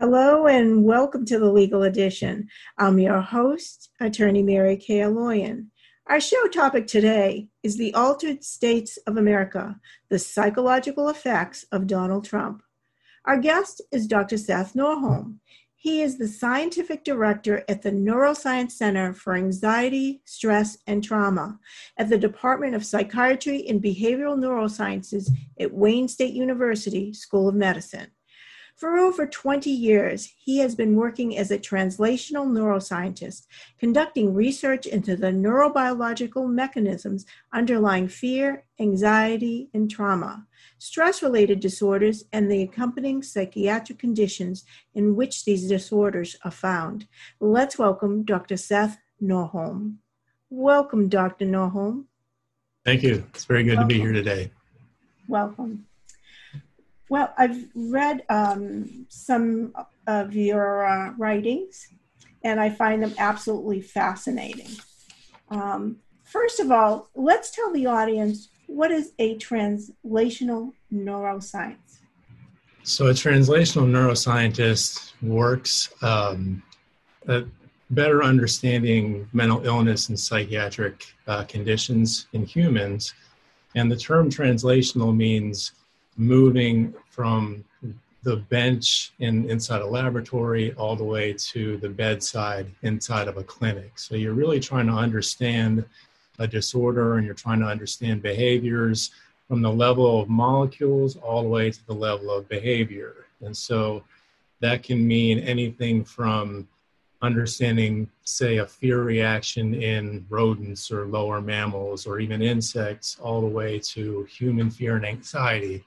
Hello and welcome to the Legal Edition. I'm your host, Attorney Mary Kay Aloyan. Our show topic today is the altered states of America, the psychological effects of Donald Trump. Our guest is Dr. Seth Norrholm. He is the scientific director at the Neuroscience Center for Anxiety, Stress, and Trauma at the Department of Psychiatry and Behavioral Neurosciences at Wayne State University School of Medicine. For over 20 years, he has been working as a translational neuroscientist, conducting research into the neurobiological mechanisms underlying fear, anxiety, and trauma, stress related disorders, and the accompanying psychiatric conditions in which these disorders are found. Let's welcome Dr. Seth Norrholm. Welcome, Dr. Norrholm. Thank you. It's very good welcome. to be here today. Welcome. Well, I've read um, some of your uh, writings, and I find them absolutely fascinating. Um, first of all, let's tell the audience what is a translational neuroscience? So, a translational neuroscientist works um, at better understanding mental illness and psychiatric uh, conditions in humans. And the term translational means moving from the bench in inside a laboratory all the way to the bedside inside of a clinic. So you're really trying to understand a disorder and you're trying to understand behaviors from the level of molecules all the way to the level of behavior. And so that can mean anything from understanding, say, a fear reaction in rodents or lower mammals or even insects, all the way to human fear and anxiety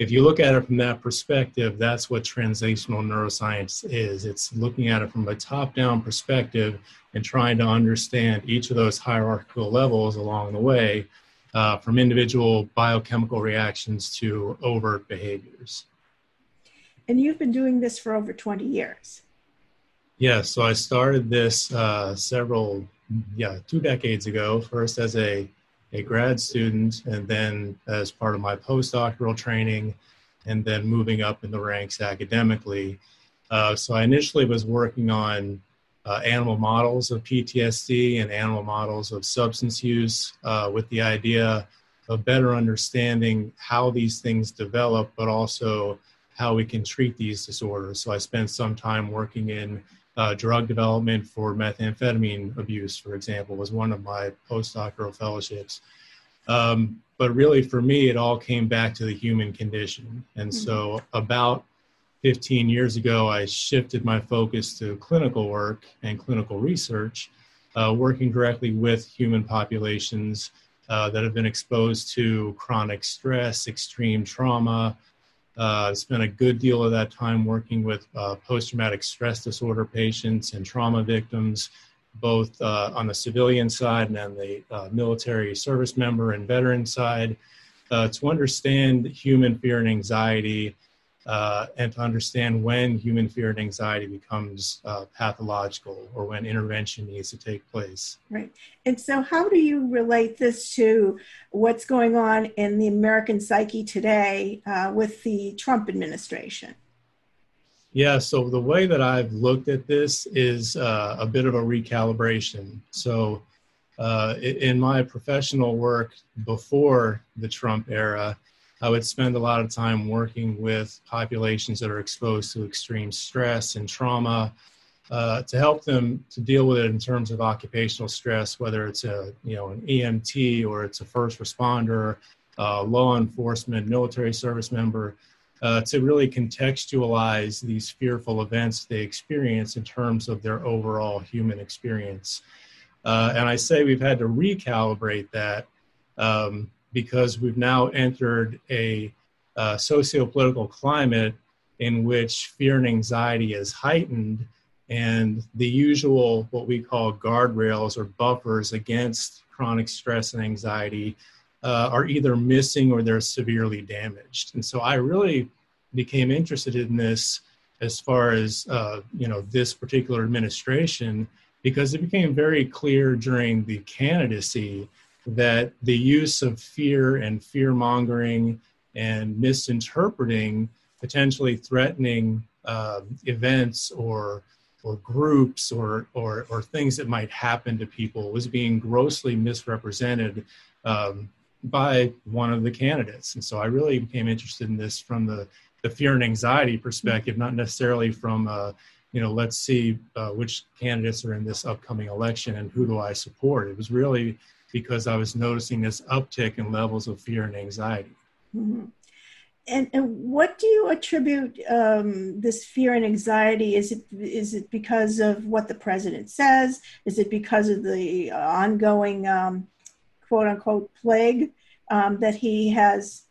if you look at it from that perspective, that's what translational neuroscience is. It's looking at it from a top down perspective and trying to understand each of those hierarchical levels along the way, uh, from individual biochemical reactions to overt behaviors. And you've been doing this for over 20 years. Yeah, so I started this uh, several, yeah, two decades ago, first as a a grad student and then as part of my postdoctoral training and then moving up in the ranks academically. Uh, so I initially was working on uh, animal models of PTSD and animal models of substance use uh, with the idea of better understanding how these things develop, but also how we can treat these disorders. So I spent some time working in uh, drug development for methamphetamine abuse, for example, was one of my postdoctoral fellowships. Um, but really, for me, it all came back to the human condition. And mm-hmm. so, about 15 years ago, I shifted my focus to clinical work and clinical research, uh, working directly with human populations uh, that have been exposed to chronic stress, extreme trauma, uh, spent a good deal of that time working with uh, post traumatic stress disorder patients and trauma victims, both uh, on the civilian side and on the uh, military service member and veteran side, uh, to understand human fear and anxiety uh, and to understand when human fear and anxiety becomes uh, pathological or when intervention needs to take place. Right. And so, how do you relate this to what's going on in the American psyche today uh, with the Trump administration? Yeah, so the way that I've looked at this is uh, a bit of a recalibration. So, uh, in my professional work before the Trump era, I would spend a lot of time working with populations that are exposed to extreme stress and trauma uh, to help them to deal with it in terms of occupational stress, whether it's a you know an EMT or it's a first responder, uh, law enforcement, military service member, uh, to really contextualize these fearful events they experience in terms of their overall human experience. Uh, and I say we've had to recalibrate that. Um, because we've now entered a uh, socio-political climate in which fear and anxiety is heightened and the usual what we call guardrails or buffers against chronic stress and anxiety uh, are either missing or they're severely damaged. And so i really became interested in this as far as uh, you know this particular administration because it became very clear during the candidacy that the use of fear and fear mongering and misinterpreting, potentially threatening um, events or or groups or, or or things that might happen to people was being grossly misrepresented um, by one of the candidates. And so I really became interested in this from the the fear and anxiety perspective, not necessarily from uh, you know let's see uh, which candidates are in this upcoming election and who do I support. It was really because I was noticing this uptick in levels of fear and anxiety. Mm-hmm. And, and what do you attribute um, this fear and anxiety? Is it is it because of what the president says? Is it because of the ongoing um, quote unquote plague um, that he has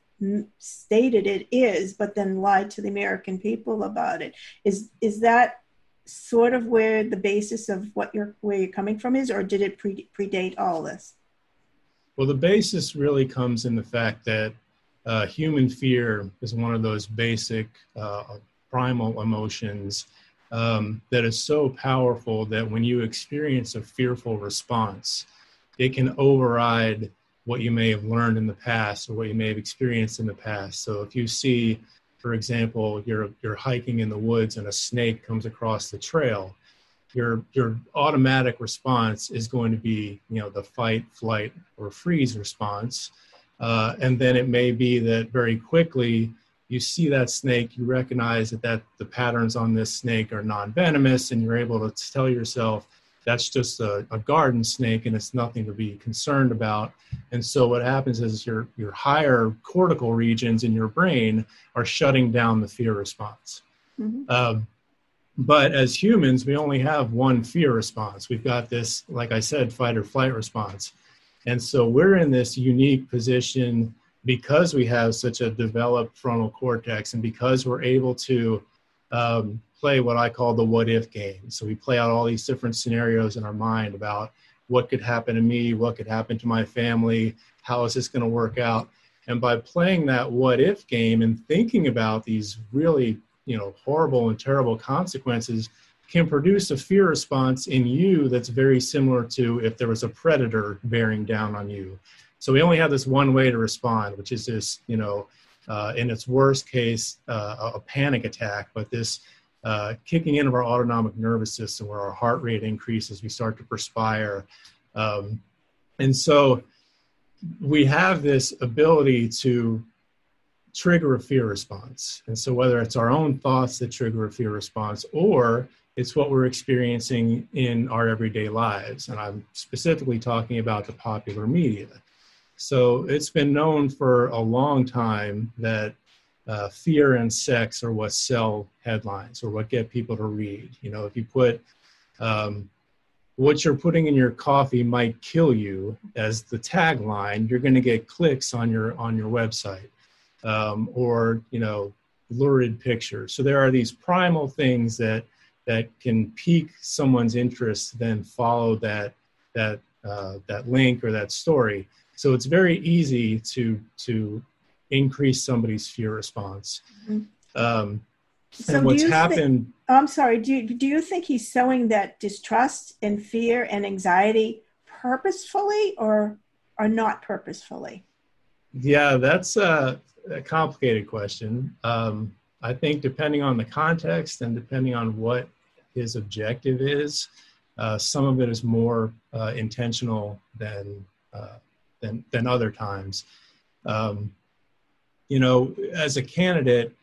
stated it is, but then lied to the American people about it? Is is that sort of where the basis of what you're where you're coming from is, or did it pre- predate all this? Well, the basis really comes in the fact that uh, human fear is one of those basic uh, primal emotions um, that is so powerful that when you experience a fearful response, it can override what you may have learned in the past or what you may have experienced in the past. So if you see, for example, you're you're hiking in the woods and a snake comes across the trail, your your automatic response is going to be you know the fight, flight, or freeze response. Uh, and then it may be that very quickly you see that snake, you recognize that, that the patterns on this snake are non venomous, and you're able to tell yourself that's just a, a, garden snake and it's nothing to be concerned about. And so what happens is your, your higher cortical regions in your brain are shutting down the fear response. Mm-hmm. Um, but as humans, we only have one fear response. We've got this, like I said, fight or flight response. And so we're in this unique position because we have such a developed frontal cortex and because we're able to um, play what I call the what if game. So we play out all these different scenarios in our mind about what could happen to me, what could happen to my family, how is this going to work out? And by playing that what if game and thinking about these really, you know, horrible and terrible consequences, can produce a fear response in you that's very similar to if there was a predator bearing down on you. So we only have this one way to respond, which is this, you know, uh, in its worst case, uh, a panic attack, but this uh, kicking in of our autonomic nervous system where our heart rate increases, we start to perspire. Um, and so we have this ability to trigger a fear response. And so whether it's our own thoughts that trigger a fear response or it's what we're experiencing in our everyday lives. And I'm specifically talking about the popular media. So it's been known for a long time that uh, fear and sex are what sell headlines or what get people to read. You know, if you put um, what you're putting in your coffee might kill you as the tagline, you're going to get clicks on your on your website, um, or you know, lurid pictures. So there are these primal things that that can pique someone's interest, then follow that that uh, that link or that story. So it's very easy to to increase somebody's fear response. Mm-hmm. Um, so and what's happened? Think, I'm sorry. Do you, do you think he's sowing that distrust and fear and anxiety purposefully or or not purposefully? Yeah, that's a, a complicated question. Um, I think depending on the context and depending on what his objective is. Uh, some of it is more uh, intentional than, uh, than, than other times. Um, you know, as a candidate,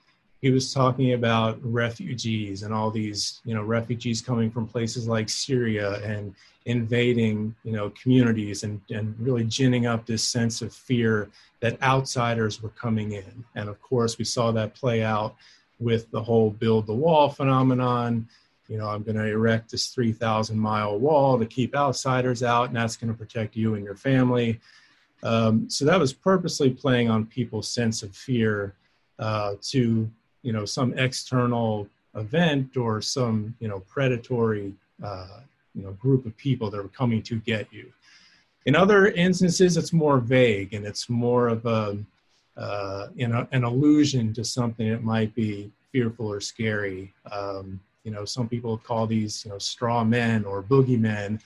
he was talking about refugees and all these, you know, refugees coming from places like Syria and invading, you know, communities and, and really ginning up this sense of fear that outsiders were coming in. And of course, we saw that play out with the whole build the wall phenomenon you know, I'm going to erect this 3,000 mile wall to keep outsiders out, and that's going to protect you and your family. Um, so that was purposely playing on people's sense of fear uh, to, you know, some external event or some, you know, predatory, uh, you know, group of people that are coming to get you. In other instances, it's more vague and it's more of a, uh, you know, an allusion to something that might be fearful or scary. Um, you know, some people call these, you know, straw men or boogeymen,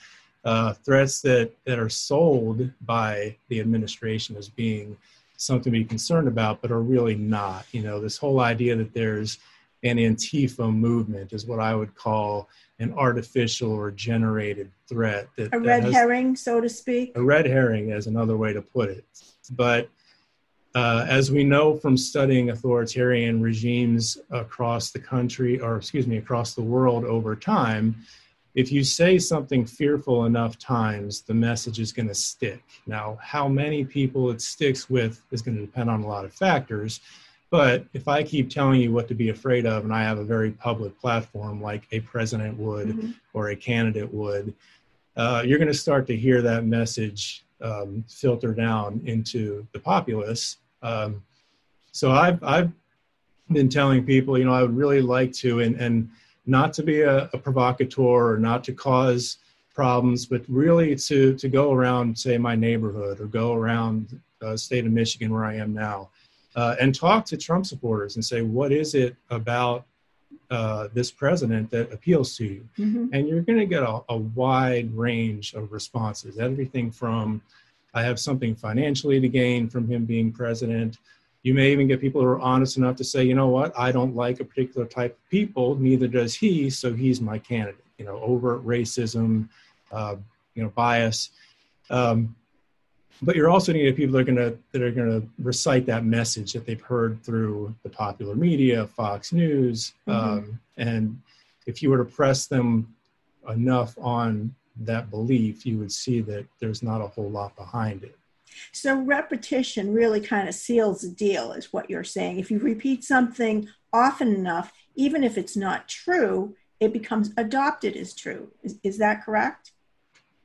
uh, threats that, that are sold by the administration as being something to be concerned about, but are really not. You know, this whole idea that there's an Antifa movement is what I would call an artificial or generated threat. That, a red has, herring, so to speak. A red herring is another way to put it. But uh, as we know from studying authoritarian regimes across the country, or excuse me, across the world over time, if you say something fearful enough times, the message is going to stick. Now, how many people it sticks with is going to depend on a lot of factors. But if I keep telling you what to be afraid of, and I have a very public platform like a president would mm-hmm. or a candidate would, uh, you're going to start to hear that message um, filter down into the populace. Um, so I've I've been telling people, you know, I would really like to, and and not to be a, a provocateur or not to cause problems, but really to to go around, say, my neighborhood or go around the state of Michigan where I am now, uh, and talk to Trump supporters and say, what is it about uh, this president that appeals to you? Mm-hmm. And you're going to get a, a, wide range of responses. Everything from, I have something financially to gain from him being president. You may even get people who are honest enough to say, you know what, I don't like a particular type of people, neither does he, so he's my candidate. You know, overt racism, uh, you know, bias. Um, but you're also going to get people that are going to that are going to recite that message that they've heard through the popular media, Fox News, mm-hmm. um, and if you were to press them enough on that belief, you would see that there's not a whole lot behind it. So repetition really kind of seals the deal, is what you're saying. If you repeat something often enough, even if it's not true, it becomes adopted as true. Is, is that correct?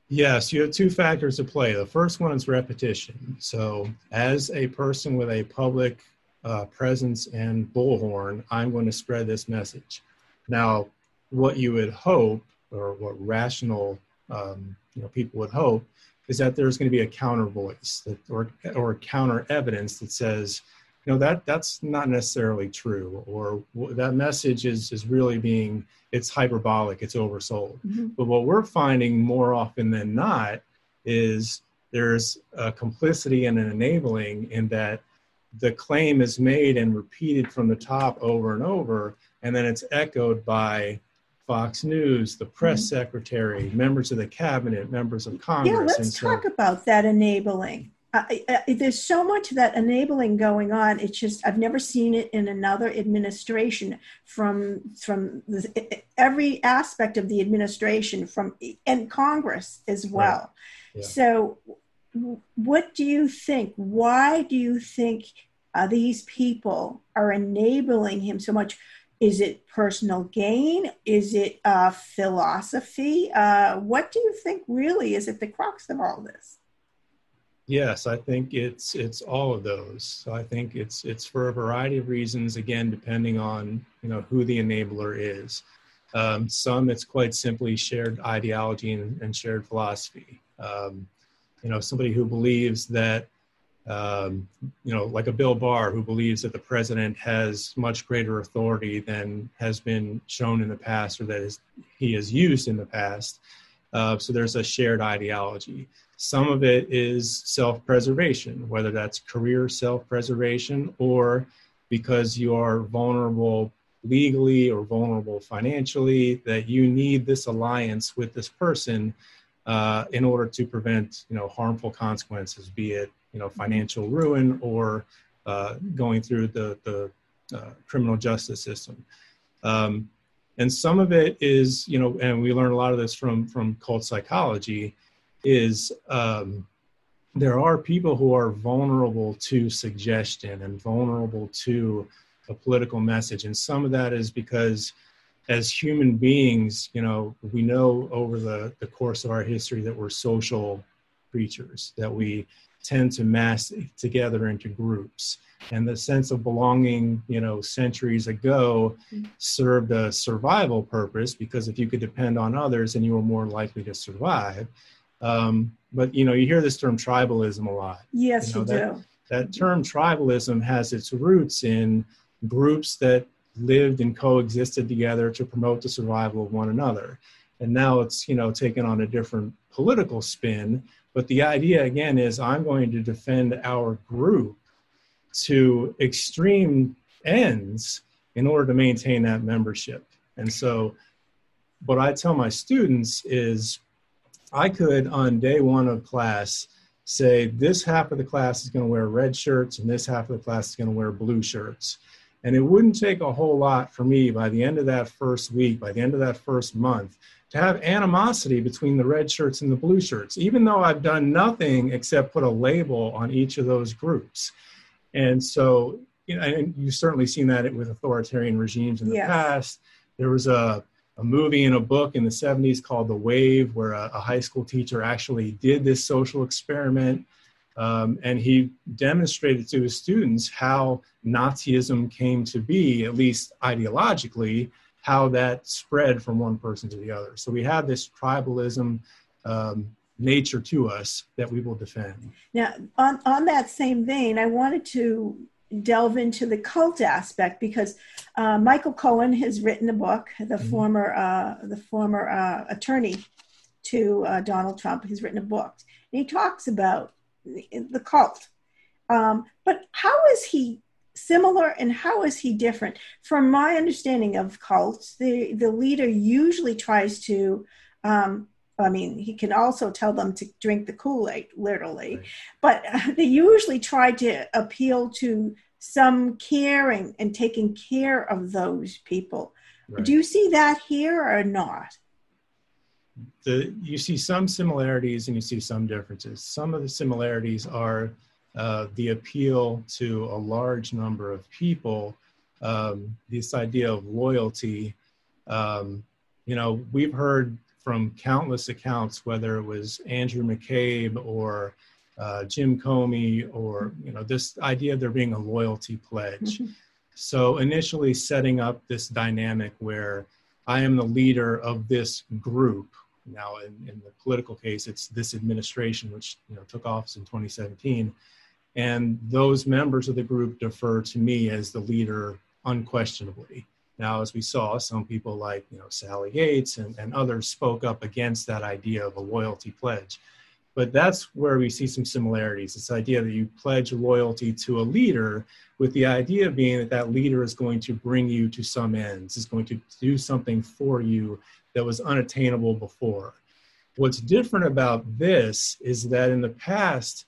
Yes, you have two factors at play. The first one is repetition. So, as a person with a public uh, presence and bullhorn, I'm going to spread this message. Now, what you would hope, or what rational um, you know people would hope, is that there's going to be a counter voice that, or or counter evidence that says, you know that that's not necessarily true or that message is is really being it's hyperbolic it's oversold mm-hmm. but what we're finding more often than not is there's a complicity and an enabling in that the claim is made and repeated from the top over and over and then it's echoed by Fox News, the press mm-hmm. secretary, members of the cabinet, members of Congress. Yeah, let's talk about that enabling. I, I, there's so much of that enabling going on. It's just I've never seen it in another administration from from the, every aspect of the administration from and Congress as well. Right. Yeah. So, what do you think? Why do you think uh, these people are enabling him so much? Is it personal gain? Is it uh, philosophy? Uh, what do you think really is at the crux of all this? Yes, I think it's it's all of those. So I think it's it's for a variety of reasons. Again, depending on you know who the enabler is. Um, some it's quite simply shared ideology and, and shared philosophy. Um, you know, somebody who believes that um, you know, like a Bill Barr who believes that the president has much greater authority than has been shown in the past or that is, he has used in the past. Uh, so there's a shared ideology. Some of it is self preservation, whether that's career self preservation or because you are vulnerable legally or vulnerable financially, that you need this alliance with this person uh, in order to prevent you know harmful consequences, be it you know financial ruin or uh, going through the the uh, criminal justice system. Um, and some of it is you know, and we learn a lot of this from from cult psychology is um, there are people who are vulnerable to suggestion and vulnerable to a political message and some of that is because as human beings you know we know over the, the course of our history that we're social creatures that we tend to mass together into groups and the sense of belonging you know centuries ago served a survival purpose because if you could depend on others and you were more likely to survive um, but you know, you hear this term tribalism a lot. Yes, you, know, you that, do. That term tribalism has its roots in groups that lived and coexisted together to promote the survival of one another. And now it's you know taken on a different political spin. But the idea again is I'm going to defend our group to extreme ends in order to maintain that membership. And so, what I tell my students is I could, on day one of class, say this half of the class is going to wear red shirts and this half of the class is going to wear blue shirts. And it wouldn't take a whole lot for me by the end of that first week, by the end of that first month, to have animosity between the red shirts and the blue shirts, even though I've done nothing except put a label on each of those groups. And so, you know, and you've certainly seen that with authoritarian regimes in the yes. past. There was a, a movie and a book in the 70s called The Wave, where a, a high school teacher actually did this social experiment. Um, and he demonstrated to his students how Nazism came to be, at least ideologically, how that spread from one person to the other. So we have this tribalism um, nature to us that we will defend. Now, on, on that same vein, I wanted to delve into the cult aspect because uh, Michael Cohen has written a book. The mm-hmm. former uh, the former uh, attorney to uh, Donald Trump has written a book, and he talks about the, the cult. Um, but how is he similar and how is he different? From my understanding of cults, the the leader usually tries to um, I mean, he can also tell them to drink the Kool Aid, literally, right. but they usually try to appeal to some caring and taking care of those people. Right. Do you see that here or not? The, you see some similarities and you see some differences. Some of the similarities are uh, the appeal to a large number of people, um, this idea of loyalty. Um, you know, we've heard from countless accounts, whether it was Andrew McCabe or uh, Jim Comey, or you know, this idea of there being a loyalty pledge. Mm-hmm. So initially, setting up this dynamic where I am the leader of this group. Now, in, in the political case, it's this administration, which you know took office in 2017, and those members of the group defer to me as the leader unquestionably. Now, as we saw, some people like you know Sally Yates and, and others spoke up against that idea of a loyalty pledge. But that's where we see some similarities. This idea that you pledge loyalty to a leader, with the idea being that that leader is going to bring you to some ends, is going to do something for you that was unattainable before. What's different about this is that in the past,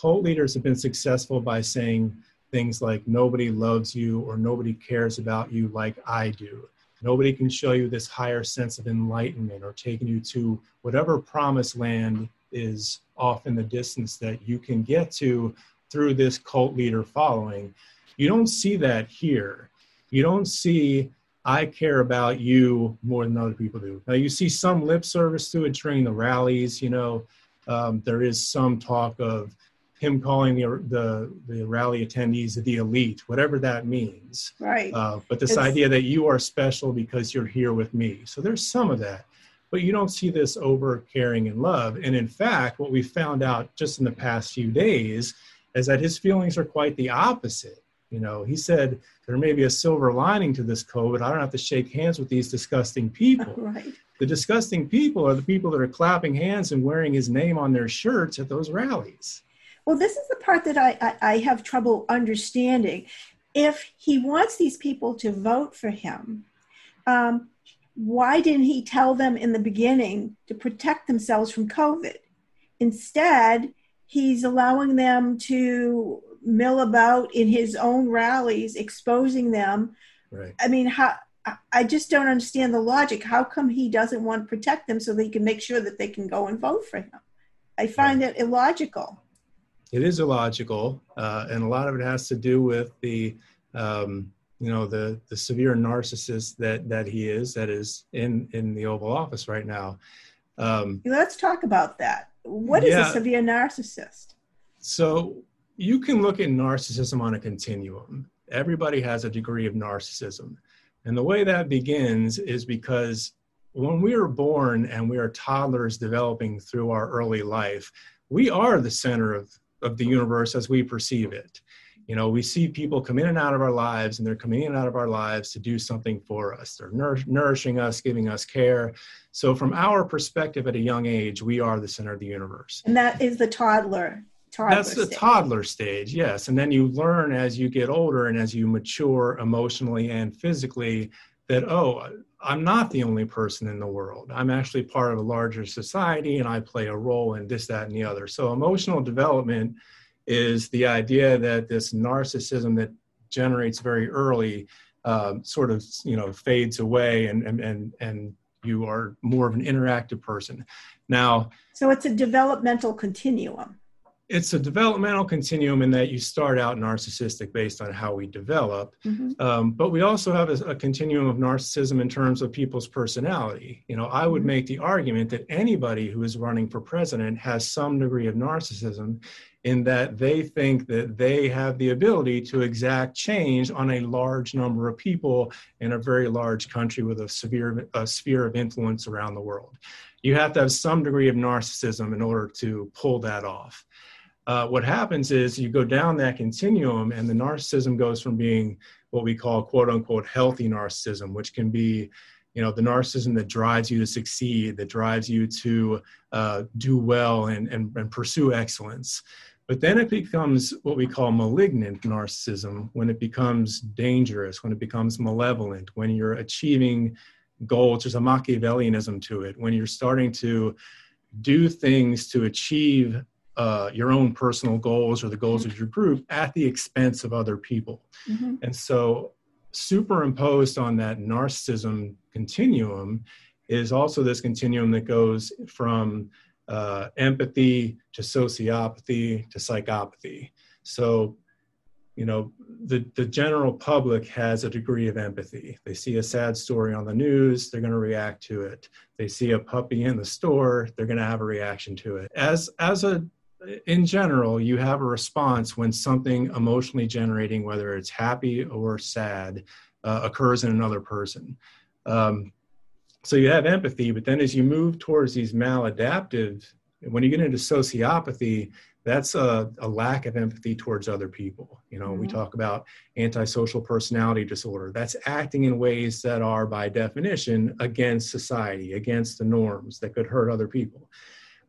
cult leaders have been successful by saying, things like nobody loves you or nobody cares about you like I do. Nobody can show you this higher sense of enlightenment or taking you to whatever promised land is off in the distance that you can get to through this cult leader following. You don't see that here. You don't see, I care about you more than other people do. Now, you see some lip service to it during the rallies. You know, um, there is some talk of him calling the, the, the rally attendees the elite, whatever that means. Right. Uh, but this it's, idea that you are special because you're here with me. So there's some of that, but you don't see this over caring and love. And in fact, what we found out just in the past few days is that his feelings are quite the opposite. You know, he said there may be a silver lining to this COVID. I don't have to shake hands with these disgusting people. right. The disgusting people are the people that are clapping hands and wearing his name on their shirts at those rallies. Well, this is the part that I, I, I have trouble understanding. If he wants these people to vote for him, um, why didn't he tell them in the beginning to protect themselves from COVID? Instead, he's allowing them to mill about in his own rallies, exposing them. Right. I mean, how I just don't understand the logic. How come he doesn't want to protect them so they can make sure that they can go and vote for him? I find right. it illogical it is illogical, uh, and a lot of it has to do with the um, you know the the severe narcissist that that he is that is in in the Oval Office right now. Um, Let's talk about that. What is yeah, a severe narcissist? So you can look at narcissism on a continuum. Everybody has a degree of narcissism, and the way that begins is because when we are born and we are toddlers developing through our early life, we are the center of of the universe as we perceive it. You know, we see people come in and out of our lives, and they're coming in and out of our lives to do something for us. They're nour- nourishing us, giving us care. So, from our perspective at a young age, we are the center of the universe. And that is the toddler toddler that's the stage. toddler stage yes and then you learn as you get older and as you mature emotionally and physically that oh i'm not the only person in the world. I'm actually part of a larger society and i play a role in this that and the other. So emotional development is the idea that this narcissism that generates very early um, sort of you know fades away and and and, and you are more of an interactive person. Now so it's a developmental continuum it's a developmental continuum in that you start out narcissistic based on how we develop mm-hmm. um, but we also have a, a, continuum of narcissism in terms of people's personality you know i would mm-hmm. make the argument that anybody who is running for president has some degree of narcissism in that they think that they have the ability to exact change on a large number of people in a very large country with a severe a sphere of influence around the world you have to have some degree of narcissism in order to pull that off uh, what happens is you go down that continuum and the narcissism goes from being what we call quote unquote healthy narcissism which can be you know the narcissism that drives you to succeed that drives you to uh, do well and, and, and pursue excellence. But then it becomes what we call malignant narcissism when it becomes dangerous when it becomes malevolent when you're achieving goals. There's a machiavellianism to it. When you're starting to do things to achieve uh, your own personal goals or the goals of your group at the expense of other people. Mm-hmm. And so, superimposed on that narcissism continuum is also this continuum that goes from uh, empathy to sociopathy to psychopathy. So, you know, the, the general public has a degree of empathy. They see a sad story on the news, they're going to react to it. They see a puppy in the store, they're going to have a reaction to it. As, as a in general, you have a response when something emotionally generating, whether it's happy or sad, uh, occurs in another person. Um, so you have empathy, but then as you move towards these maladaptive, when you get into sociopathy, that's a, a lack of empathy towards other people. You know, mm-hmm. we talk about antisocial personality disorder. That's acting in ways that are, by definition, against society, against the norms that could hurt other people.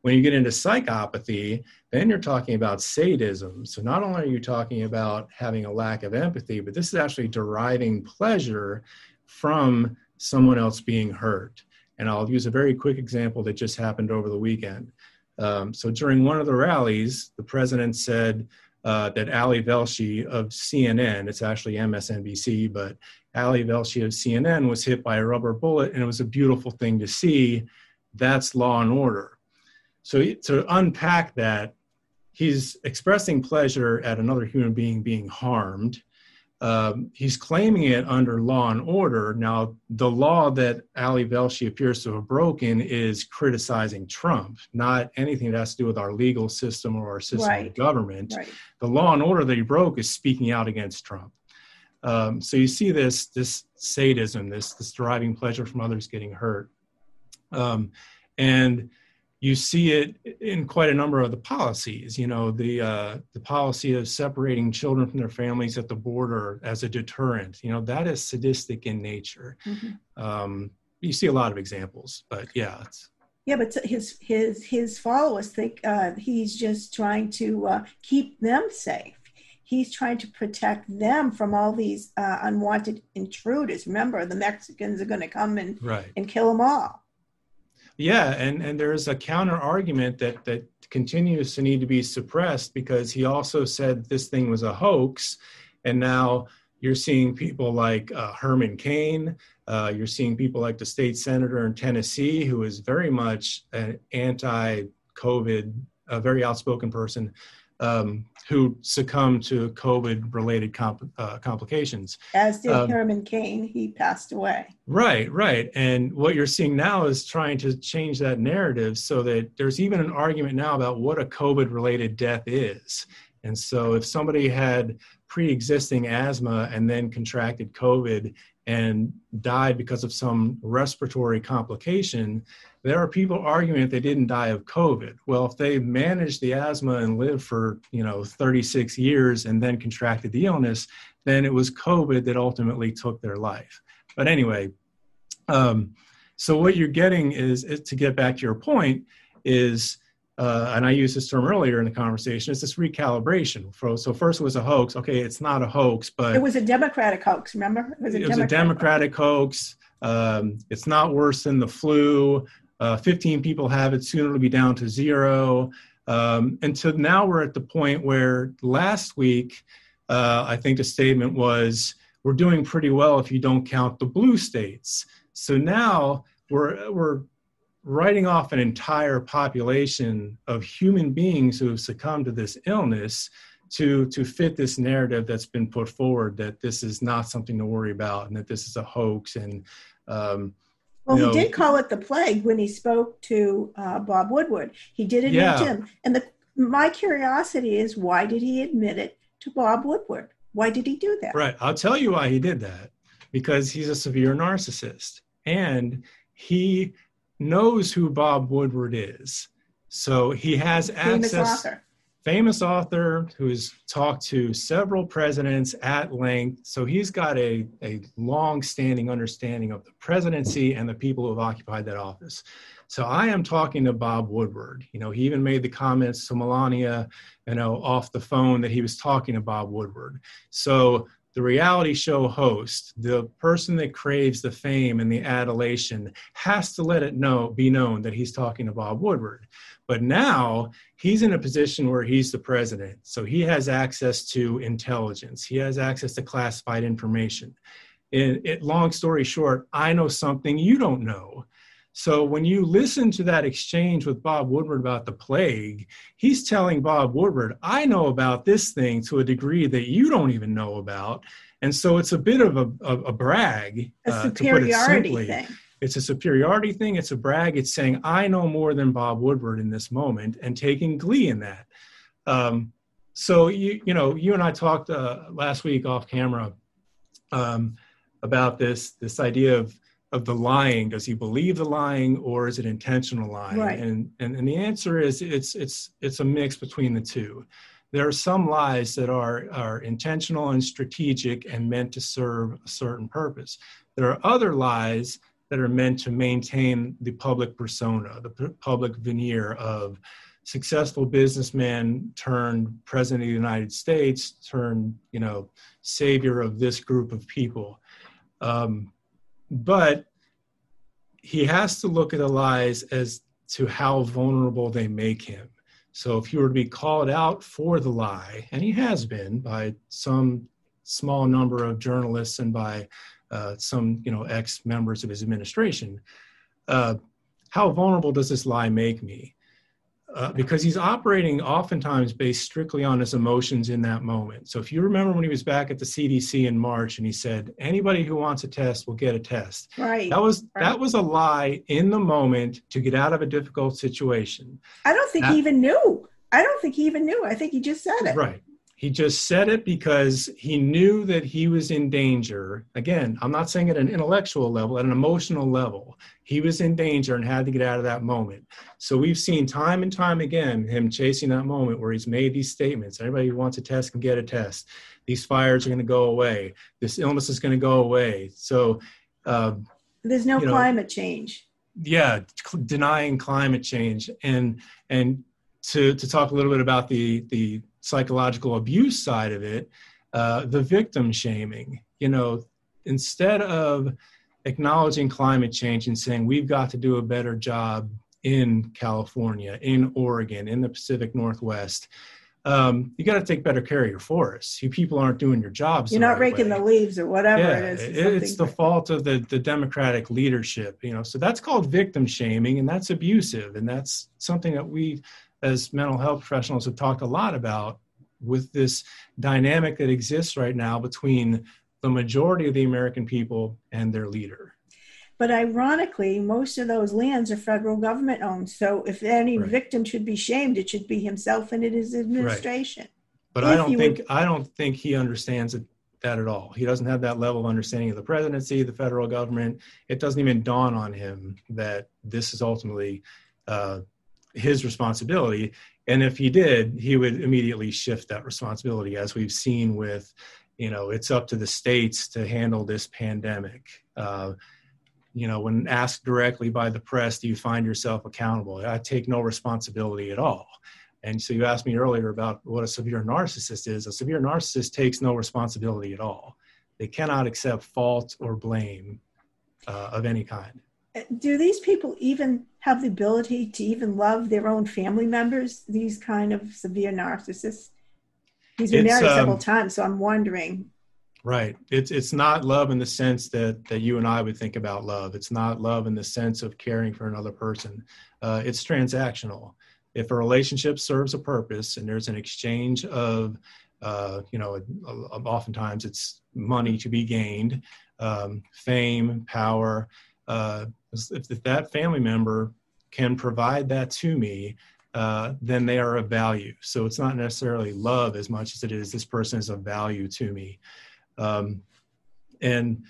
When you get into psychopathy, then you're talking about sadism. So not only are you talking about having a lack of empathy, but this is actually deriving pleasure from someone else being hurt. And I'll use a very quick example that just happened over the weekend. Um, so during one of the rallies, the president said uh, that Ali Velshi of CNN, it's actually MSNBC, but Ali Velshi of CNN was hit by a rubber bullet, and it was a beautiful thing to see. That's law and order. So to unpack that, he's expressing pleasure at another human being being harmed. Um, he's claiming it under law and order. Now, the law that Ali Velshi appears to have broken is criticizing Trump, not anything that has to do with our legal system or our system right. of government. Right. The law and order that he broke is speaking out against Trump. Um, so you see this this sadism, this this deriving pleasure from others getting hurt, um, and you see it in quite a number of the policies. You know, the uh, the policy of separating children from their families at the border as a deterrent. You know, that is sadistic in nature. Mm-hmm. Um, you see a lot of examples, but yeah. yeah, but his his his followers think uh, he's just trying to uh, keep them safe. He's trying to protect them from all these uh, unwanted intruders. Remember, the Mexicans are going to come and right. and kill them all. Yeah, and and there's a counter argument that that continues to need to be suppressed because he also said this thing was a hoax, and now you're seeing people like uh, Herman Cain. Uh, you're seeing people like the state senator in Tennessee, who is very much an anti-COVID, a very outspoken person um, who succumbed to COVID related comp- uh, complications. As did um, Herman Cain, he passed away. Right, right. And what you're seeing now is trying to change that narrative so that there's even an argument now about what a COVID related death is. And so if somebody had pre existing asthma and then contracted COVID and died because of some respiratory complication, there are people arguing that they didn't die of COVID. Well, if they managed the asthma and lived for, you know, 36 years and then contracted the illness, then it was COVID that ultimately took their life. But anyway, um, so what you're getting is, is, to get back to your point is uh, and I used this term earlier in the conversation, it's this recalibration. So first it was a hoax. Okay, it's not a hoax, but it was a Democratic hoax. Remember, it was a, it Democratic, was a Democratic hoax. Um, it's not worse than the flu. Uh, 15 people have it. Soon it'll be down to zero. Um, and so now we're at the point where last week, uh, I think the statement was, "We're doing pretty well if you don't count the blue states." So now we're we're writing off an entire population of human beings who have succumbed to this illness to to fit this narrative that's been put forward that this is not something to worry about and that this is a hoax and um, well, you know, he did call it the plague when he spoke to uh, Bob Woodward. He did admit yeah. him, and the my curiosity is why did he admit it to Bob Woodward? Why did he do that? Right, I'll tell you why he did that. Because he's a severe narcissist, and he knows who Bob Woodward is. So he has famous access. Author. Famous author who's talked to several presidents at length. So he's got a, a long standing understanding of the presidency and the people who have occupied that office. So I am talking to Bob Woodward. You know, he even made the comments to Melania, you know, off the phone that he was talking to Bob Woodward. So the reality show host, the person that craves the fame and the adulation, has to let it know be known that he's talking to Bob Woodward. But now he's in a position where he's the president, so he has access to intelligence. He has access to classified information. In, it, long story short, I know something you don't know. So when you listen to that exchange with Bob Woodward about the plague, he's telling Bob Woodward, I know about this thing to a degree that you don't even know about. And so it's a bit of a, a, a brag. A uh, superiority it thing. It's a superiority thing. It's a brag. It's saying, I know more than Bob Woodward in this moment and taking glee in that. Um, so, you, you know, you and I talked uh, last week off camera um, about this, this idea of of the lying. Does he believe the lying or is it intentional lying? Right. and, and and the answer is it's it's it's a mix between the two. There are some lies that are are intentional and strategic and meant to serve a certain purpose. There are other lies that are meant to maintain the public persona the p- public veneer of successful businessman turned president of the united states turned you know savior of this group of people. Um, but he has to look at the lies as to how vulnerable they make him. So if he were to be called out for the lie, and he has been by some small number of journalists and by uh, some you know ex members of his administration, uh, how vulnerable does this lie make me? Uh, because he's operating oftentimes based strictly on his emotions in that moment. So if you remember when he was back at the CDC in March and he said anybody who wants a test will get a test. Right. That was right. that was a lie in the moment to get out of a difficult situation. I don't think that, he even knew. I don't think he even knew. I think he just said it. Right. He just said it because he knew that he was in danger. Again, I'm not saying at an intellectual level, at an emotional level. He was in danger and had to get out of that moment. So we've seen time and time again him chasing that moment where he's made these statements. Anybody who wants a test can get a test. These fires are going to go away. This illness is going to go away. So uh, there's no climate know, change. Yeah, denying climate change and and to to talk a little bit about the the psychological abuse side of it, uh, the victim shaming. You know, instead of acknowledging climate change and saying we've got to do a better job in California, in Oregon, in the Pacific Northwest, um, you got to take better care of your forests. You people aren't doing your jobs. You're not right raking way. the leaves or whatever yeah, it is. It's, it's the fault of the, the Democratic leadership, you know. So that's called victim shaming, and that's abusive, and that's something that we as mental health professionals have talked a lot about with this dynamic that exists right now between the majority of the American people and their leader. But ironically, most of those lands are federal government owned. So if any right. victim should be shamed, it should be himself and it is administration. Right. But if I don't think would... I don't think he understands it, that at all. He doesn't have that level of understanding of the presidency, the federal government. It doesn't even dawn on him that this is ultimately uh, his responsibility. And if he did, he would immediately shift that responsibility, as we've seen with, you know, it's up to the states to handle this pandemic. Uh, you know, when asked directly by the press, do you find yourself accountable? I take no responsibility at all. And so you asked me earlier about what a severe narcissist is. A severe narcissist takes no responsibility at all. They cannot accept fault or blame uh, of any kind. Do these people even have the ability to even love their own family members? These kind of severe narcissists. He's been it's, married several um, times, so I'm wondering. Right. It's it's not love in the sense that that you and I would think about love. It's not love in the sense of caring for another person. Uh, it's transactional. If a relationship serves a purpose and there's an exchange of, uh, you know, oftentimes it's money to be gained, um, fame, power. Uh, if, if that family member can provide that to me, uh, then they are of value. So it's not necessarily love as much as it is this person is of value to me. Um, and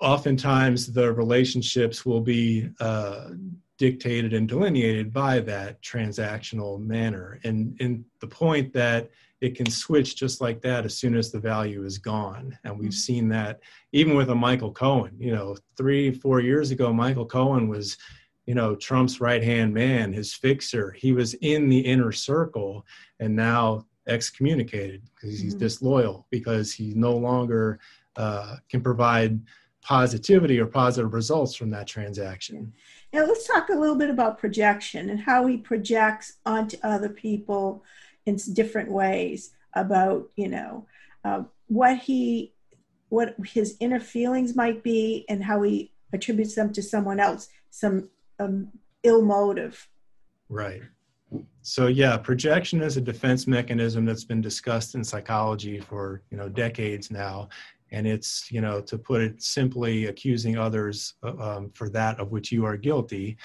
oftentimes the relationships will be uh, dictated and delineated by that transactional manner. And, and the point that it can switch just like that as soon as the value is gone. And we've mm-hmm. seen that even with a Michael Cohen. You know, three, four years ago, Michael Cohen was, you know, Trump's right hand man, his fixer. He was in the inner circle and now excommunicated because he's mm-hmm. disloyal because he no longer uh, can provide positivity or positive results from that transaction. Now, let's talk a little bit about projection and how he projects onto other people in different ways about, you know, uh, what he, what his inner feelings might be and how he attributes them to someone else, some um, ill motive. Right. So yeah, projection is a defense mechanism that's been discussed in psychology for you know decades now, and it's you know to put it simply, accusing others uh, um, for that of which you are guilty,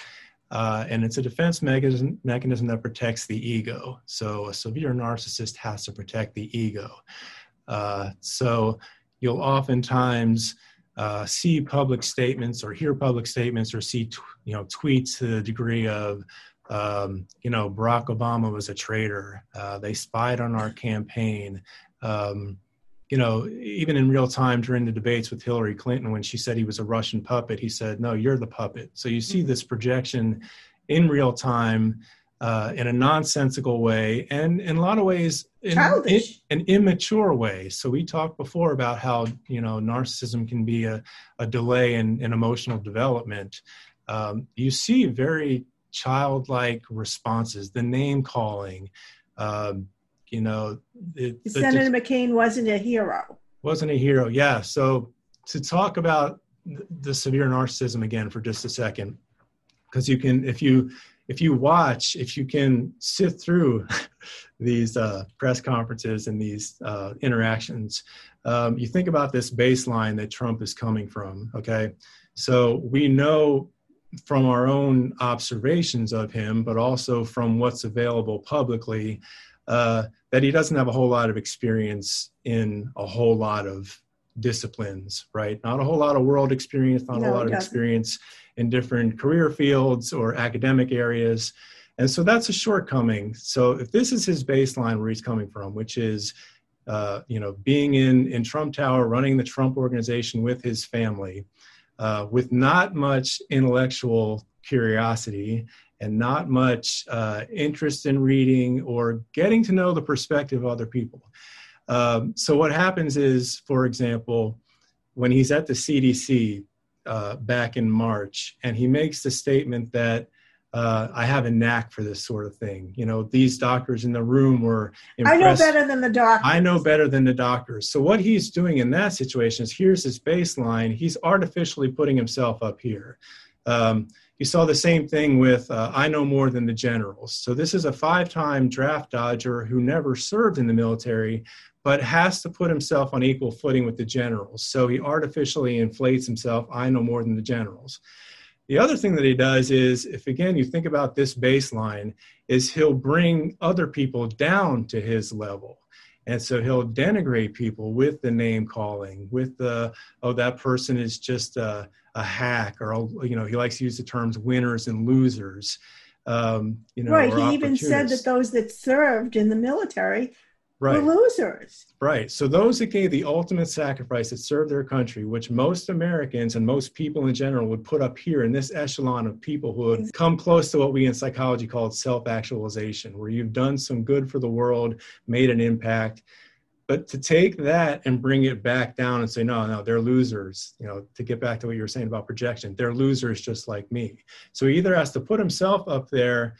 uh, and it's a defense mechanism mechanism that protects the ego. So a severe narcissist has to protect the ego. Uh, so you'll oftentimes uh, see public statements or hear public statements or see you know tweets to the degree of um, you know, Barack Obama was a traitor. Uh, they spied on our campaign. Um, you know, even in real time during the debates with Hillary Clinton, when she said he was a Russian puppet, he said, "No, you're the puppet." So you see mm-hmm. this projection in real time uh, in a nonsensical way, and in a lot of ways, in, in, an immature way. So we talked before about how you know narcissism can be a, a delay in, in emotional development. Um, you see very childlike responses, the name calling. Um, you know, it, Senator the, McCain wasn't a hero. Wasn't a hero, yeah. So to talk about the severe narcissism again for just a second, because you can, if you if you watch, if you can sit through these uh, press conferences and these uh, interactions, um, you think about this baseline that Trump is coming from. Okay, so we know from our own observations of him, but also from what's available publicly, uh, that he doesn't have a whole lot of experience in a whole lot of disciplines, right? Not a whole lot of world experience, not no, a lot of experience in different career fields or academic areas. And so that's a shortcoming. So if this is his baseline where he's coming from, which is, uh, you know, being in, in Trump Tower, running the Trump organization with his family, uh, with not much intellectual curiosity and not much uh, interest in reading or getting to know the perspective of other people. Um, so, what happens is, for example, when he's at the CDC uh, back in March and he makes the statement that uh, I have a knack for this sort of thing. You know, these doctors in the room were impressed. I know better than the doctors. I know better than the doctors. So what he's doing in that situation is here's his baseline. He's artificially putting himself up here. Um, you saw the same thing with uh, I know more than the generals. So this is a five-time draft dodger who never served in the military, but has to put himself on equal footing with the generals. So he artificially inflates himself. I know more than the generals. The other thing that he does is, if again you think about this baseline, is he'll bring other people down to his level. And so he'll denigrate people with the name calling, with the, oh, that person is just a, a hack, or, you know, he likes to use the terms winners and losers. Um, you know, right. He even said that those that served in the military right. were losers. Right. So those that gave the ultimate sacrifice that served their country, which most Americans and most people in general would put up here in this echelon of people who have come close to what we in psychology call self-actualization, where you've done some good for the world, made an impact. But to take that and bring it back down and say, no, no, they're losers, you know, to get back to what you were saying about projection, they're losers just like me. So he either has to put himself up there,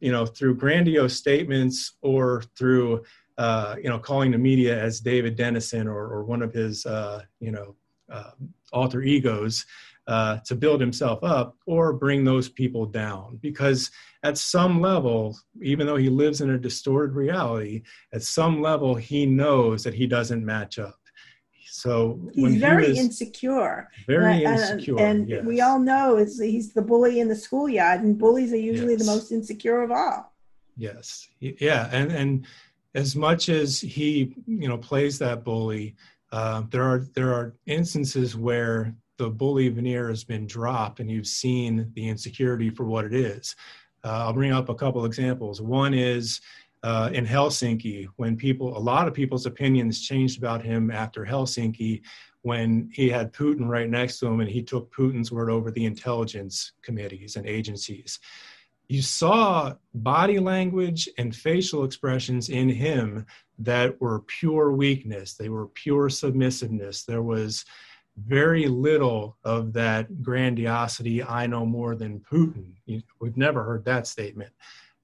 you know, through grandiose statements or through uh, you know, calling the media as David Dennison or, or one of his, uh, you know, uh, alter egos uh, to build himself up or bring those people down. Because at some level, even though he lives in a distorted reality, at some level he knows that he doesn't match up. So he's very he insecure. Very insecure. And yes. we all know is he's the bully in the schoolyard, and bullies are usually yes. the most insecure of all. Yes. Yeah. And and as much as he you know plays that bully uh, there are there are instances where the bully veneer has been dropped and you've seen the insecurity for what it is. Uh, i'll bring up a couple examples. One is uh, in helsinki when people a lot of people's opinions changed about him after helsinki when he had putin right next to him and he took putin's word over the intelligence committees and agencies you saw body language and facial expressions in him that were pure weakness. They were pure submissiveness. There was very little of that grandiosity i know more than putin. We've never heard that statement.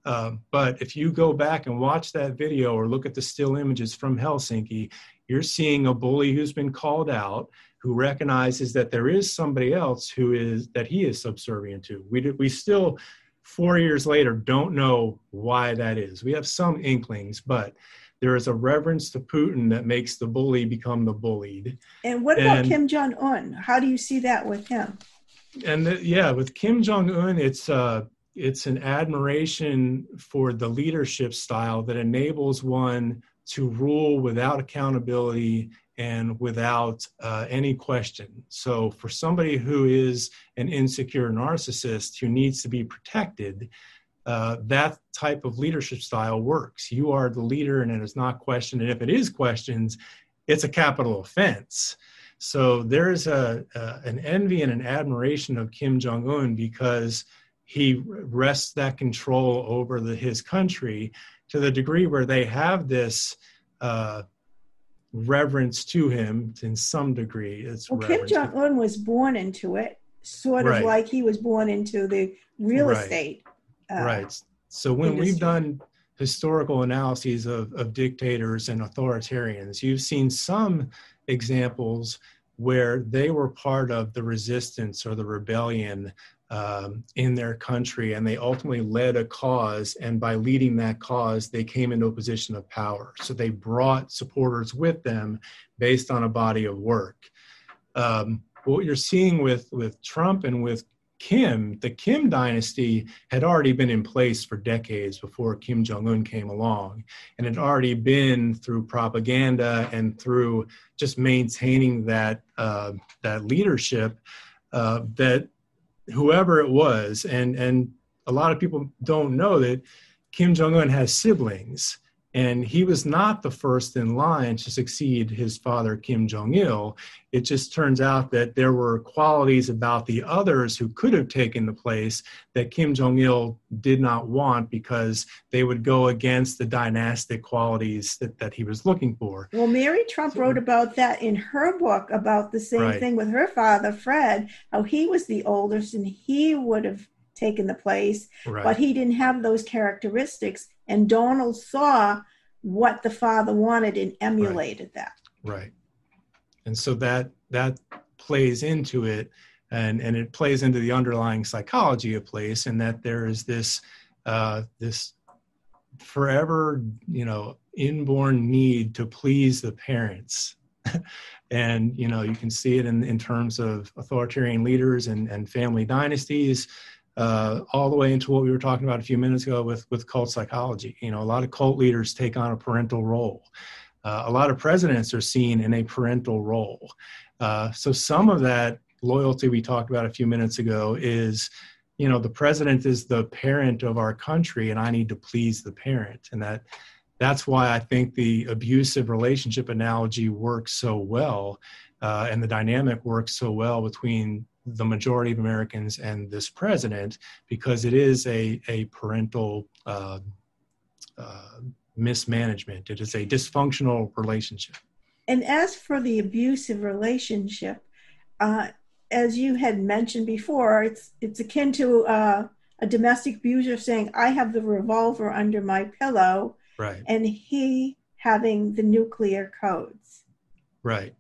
Uh, but if you go back and watch that video or look at the still images from helsinki you're seeing a bully who's been called out who recognizes that there is somebody else who is that he is subservient to. We, we still four years later don't know why that is. We have some inklings, but there is a reverence to Putin that makes the bully become the bullied. And what about and, Kim Jong Un? How do you see that with him? And the, yeah, with Kim Jong Un, it's uh, it's an admiration for the leadership style that enables one to rule without accountability and without uh, any question. So, for somebody who is an insecure narcissist who needs to be protected, uh, that type of leadership style works. You are the leader, and it is not questioned. And if it is questioned, it's a capital offense. So there is a, an envy and an admiration of Kim Jong Un because he wrests that control over the, his country to the degree where they have this uh, reverence to him in some degree. It's well, Kim Jong Un was born into it, sort of right. like he was born into the real right. estate. Uh, right. So when industry. we've done historical analyses of, of dictators and authoritarians, you've seen some examples where they were part of the resistance or the rebellion um, in their country and they ultimately led a cause and by leading that cause they came into a position of power. So they brought supporters with them based on a body of work. Um, what you're seeing with with trump and with kim the kim dynasty had already been in place for decades before kim jong-un came along. And had already been through propaganda and through just maintaining that uh, that leadership uh, that whoever it was, and and a lot of people don't know that Kim Jong Un has siblings, and he was not the first in line to succeed his father Kim Jong Il. It just turns out that there were qualities about the others who could have taken the place that Kim Jong Il did not want because they would go against the dynastic qualities that, that he was looking for. Well, Mary Trump so, wrote about that in her book about the same right. thing with her father, Fred, how he was the oldest and he would have taken the place, right. but he didn't have those characteristics. And Donald saw what the father wanted and emulated right. that. Right. And so that that plays into it and and it plays into the underlying psychology of place and that there is this uh, this forever you know inborn need to please the parents and you know you can see it in, in terms of authoritarian leaders and, and family dynasties uh, all the way into what we were talking about a few minutes ago with with cult psychology. You know, a lot of cult leaders take on a parental role. Uh, a lot of presidents are seen in a parental role. Uh, so some of that loyalty we talked about a few minutes ago is, you know, the president is the parent of our country, and I need to please the parent, and that that's why I think the abusive relationship analogy works so well, uh, and the dynamic works so well between the majority of Americans and this president, because it is a a parental uh, uh, mismanagement. It is a dysfunctional relationship. And as for the abusive relationship, uh, as you had mentioned before, it's it's akin to uh, a domestic abuser saying, "I have the revolver under my pillow," right and he having the nuclear codes right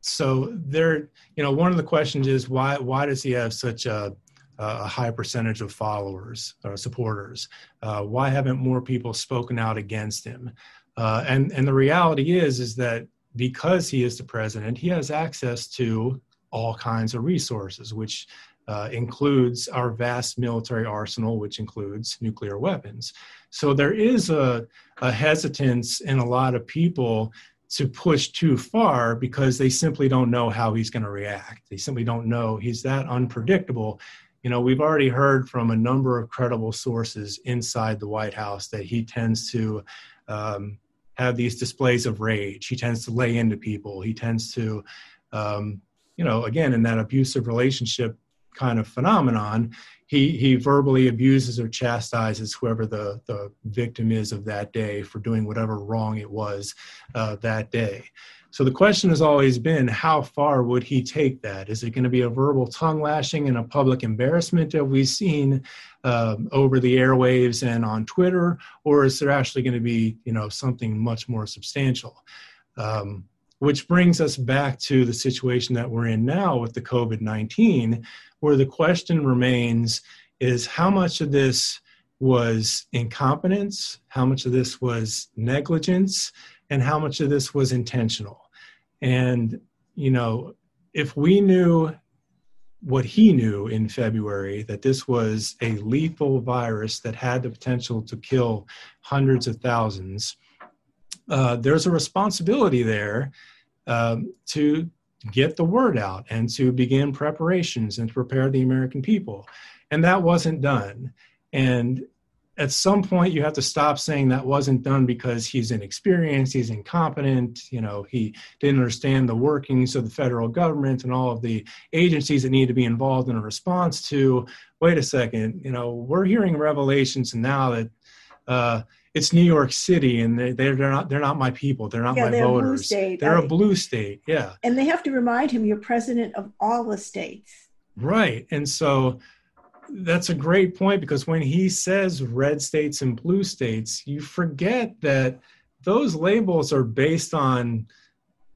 so there you know one of the questions is why why does he have such a a high percentage of followers or supporters uh, why haven't more people spoken out against him uh, and and the reality is is that because he is the president he has access to all kinds of resources which uh, includes our vast military arsenal, which includes nuclear weapons. So there is a, a hesitance in a lot of people to push too far because they simply don't know how he's going to react. They simply don't know. He's that unpredictable. You know, we've already heard from a number of credible sources inside the White House that he tends to um, have these displays of rage. He tends to lay into people. He tends to, um, you know, again, in that abusive relationship kind of phenomenon, he he verbally abuses or chastises whoever the the victim is of that day for doing whatever wrong it was uh, that day. So the question has always been, how far would he take that? Is it going to be a verbal tongue lashing and a public embarrassment that we've seen um, over the airwaves and on Twitter, or is there actually going to be, you know, something much more substantial? Um, which brings us back to the situation that we're in now with the COVID 19, where the question remains is how much of this was incompetence, how much of this was negligence, and how much of this was intentional. And, you know, if we knew what he knew in February that this was a lethal virus that had the potential to kill hundreds of thousands, uh, there's a responsibility there um, to get the word out and to begin preparations and to prepare the American people. And that wasn't done. And at some point you have to stop saying that wasn't done because he's inexperienced he's incompetent you know he didn't understand the workings of the federal government and all of the agencies that need to be involved in a response to wait a second you know we're hearing revelations now that uh, it's New York City, and they, they're not they're not my people. They're not yeah, my they're voters. Blue they're a blue state. Yeah, and they have to remind him you're president of all the states. Right, and so that's a great point because when he says red states and blue states, you forget that those labels are based on